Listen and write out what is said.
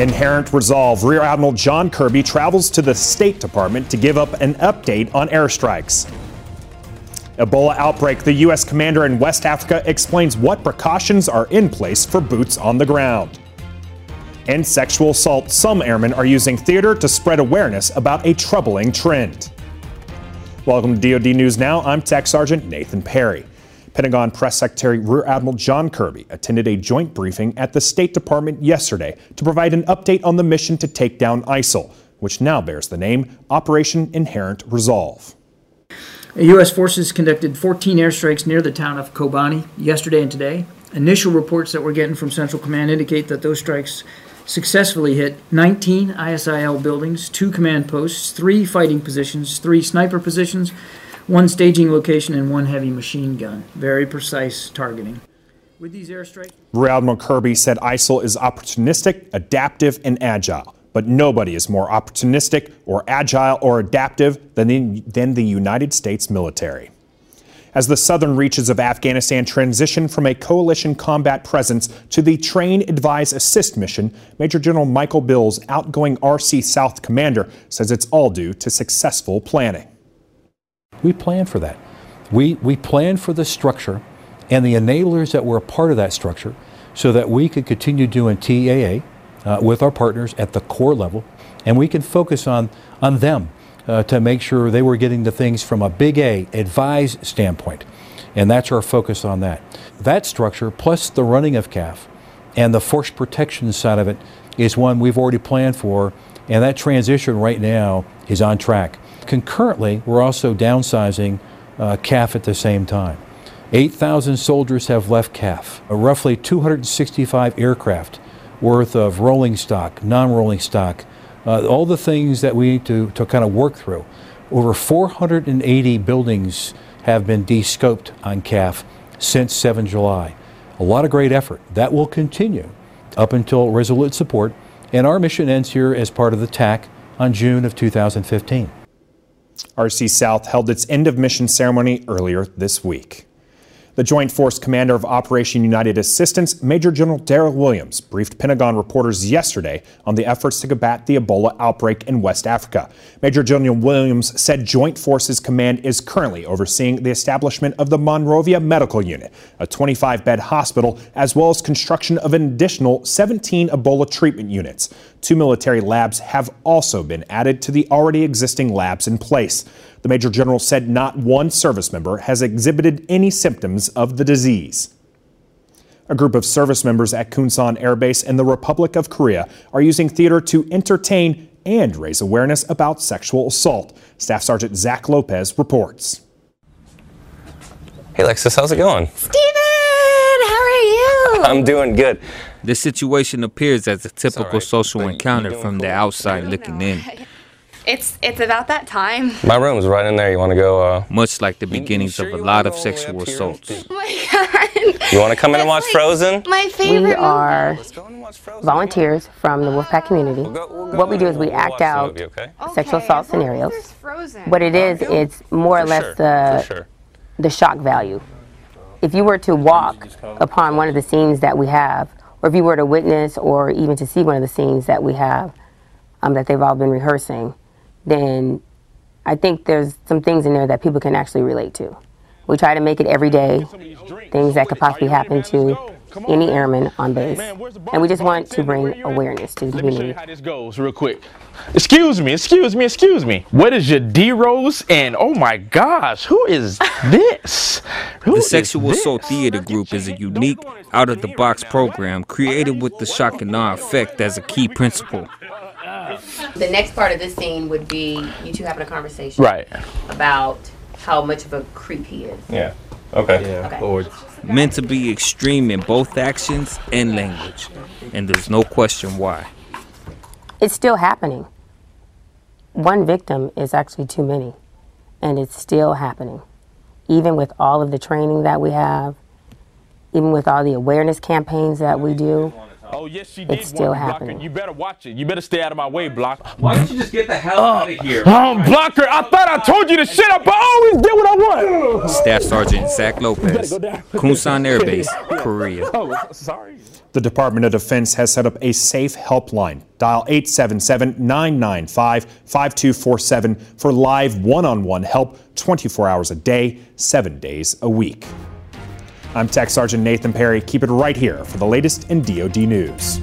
Inherent resolve. Rear Admiral John Kirby travels to the State Department to give up an update on airstrikes. Ebola outbreak. The U.S. commander in West Africa explains what precautions are in place for boots on the ground. And sexual assault. Some airmen are using theater to spread awareness about a troubling trend. Welcome to DoD News Now. I'm Tech Sergeant Nathan Perry. Pentagon Press Secretary Rear Admiral John Kirby attended a joint briefing at the State Department yesterday to provide an update on the mission to take down ISIL, which now bears the name Operation Inherent Resolve. U.S. forces conducted 14 airstrikes near the town of Kobani yesterday and today. Initial reports that we're getting from Central Command indicate that those strikes successfully hit 19 ISIL buildings, two command posts, three fighting positions, three sniper positions, one staging location, and one heavy machine gun. Very precise targeting. With these airstrikes, Rear Admiral Kirby said ISIL is opportunistic, adaptive, and agile. But nobody is more opportunistic or agile or adaptive than the, than the United States military. As the southern reaches of Afghanistan transition from a coalition combat presence to the Train, Advise, Assist mission, Major General Michael Bills, outgoing RC South commander, says it's all due to successful planning. We plan for that. We, we planned for the structure and the enablers that were a part of that structure so that we could continue doing TAA uh, with our partners at the corps level and we could focus on, on them uh, to make sure they were getting the things from a big A, advise standpoint. And that's our focus on that. That structure, plus the running of KAF and the force protection side of it, is one we've already planned for, and that transition right now is on track. Concurrently, we're also downsizing uh, KAF at the same time. 8,000 soldiers have left KAF, uh, roughly 265 aircraft worth of rolling stock, non rolling stock, uh, all the things that we need to, to kind of work through. Over 480 buildings have been de-scoped on KAF since 7 July. A lot of great effort. That will continue up until resolute support, and our mission ends here as part of the TAC on June of 2015. RC South held its end of mission ceremony earlier this week. The Joint Force Commander of Operation United Assistance, Major General Darryl Williams, briefed Pentagon reporters yesterday on the efforts to combat the Ebola outbreak in West Africa. Major General Williams said Joint Forces Command is currently overseeing the establishment of the Monrovia Medical Unit, a 25 bed hospital, as well as construction of an additional 17 Ebola treatment units. Two military labs have also been added to the already existing labs in place. The Major General said not one service member has exhibited any symptoms of the disease. A group of service members at Kunsan Air Base in the Republic of Korea are using theater to entertain and raise awareness about sexual assault. Staff Sergeant Zach Lopez reports. Hey, Alexis, how's it going? Steven, how are you? I'm doing good. This situation appears as a typical right, social but encounter you're doing from the outside Yeah. looking in, It's it's about that time. My room's right in there. You want to go? Uh, much like the You- you beginnings sure of a lot of go all the way sexual assaults. Oh my god. you want to come in and watch like Frozen? My favorite. We are Let's go in and watch Frozen. volunteers from the Wolfpack community. We'll go- we'll go What we do is we we'll act out movie, okay? sexual Okay, assault as long as scenarios. Frozen. What it is, it's more or less sure, the sure. the shock value. If you were to walk upon one of the scenes that we have, or if you were to witness or even to see one of the scenes that we have um, that they've all been rehearsing, then I think there's some things in there that people can actually relate to. We try to make it every day, things that could possibly happen to any airman on base. And we just want to bring awareness to the Let me show you community. how this goes real quick. Excuse me, excuse me, excuse me. What is your D Rose? And oh my gosh, who is this? Who The Sexual this? Assault Theater Group is a unique, out of the box program created with the shock and awe effect as a key principle. The next part of this scene would be you two having a conversation Right. about how much of a creep he is. Yeah. Okay. Yeah. Okay. Meant to be extreme in both actions and language, and there's no question why. It's still happening. One victim is actually too many, and it's still happening. Even with all of the training that we have, even with all the awareness campaigns that we do, Oh yes, she did. It's still warn me, Blocker. happening. You better watch it. You better stay out of my way, Block. Why don't you just get the hell out of here? Um, Blocker, I thought I told you to shut up, but I always get what I want. Staff Sergeant Zach Lopez, Kunsan Air Base, Korea. Oh, sorry. The Department of Defense has set up a safe helpline. Dial 877 995 5247 for live one on one help 24 hours a day, seven days a week. I'm Tech Sergeant Nathan Perry. Keep it right here for the latest in DoD news.